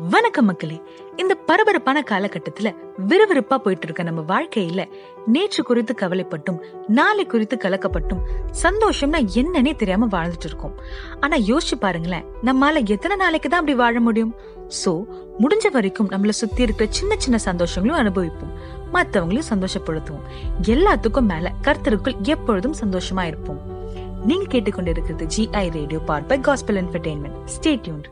வணக்கம் மக்களே. இந்த பரபரப்பான காலகட்டத்துல விறுவிறுப்பா போயிட்டு இருக்க நம்ம வாழ்க்கையில நேற்று குறித்து கவலைப்பட்டும் நாளை குறித்து கலக்கப்பட்டும் சந்தோஷம்னா என்னன்னே தெரியாம வாழ்ந்துட்டு இருக்கோம் ஆனா யோசிச்சு பாருங்களேன் நம்மால எத்தனை நாளைக்கு தான் அப்படி வாழ முடியும்? சோ முடிஞ்ச வரைக்கும் நம்மள சுத்தி இருக்கிற சின்ன சின்ன சந்தோஷங்களும் அனுபவிப்போம். மத்தவங்களையும் சந்தோஷப்படுத்துவோம். எல்லாத்துக்கும் மேல கர்த்தருக்குள் எப்பொழுதும் சந்தோஷமா இருப்போம். நீங்க கேட்டுக்கொண்டிருக்கிறது ஜிஐ ரேடியோ பார்ப்பை காஸ்பல் என்டர்டைன்மெண்ட் ஸ்டேட்யூன்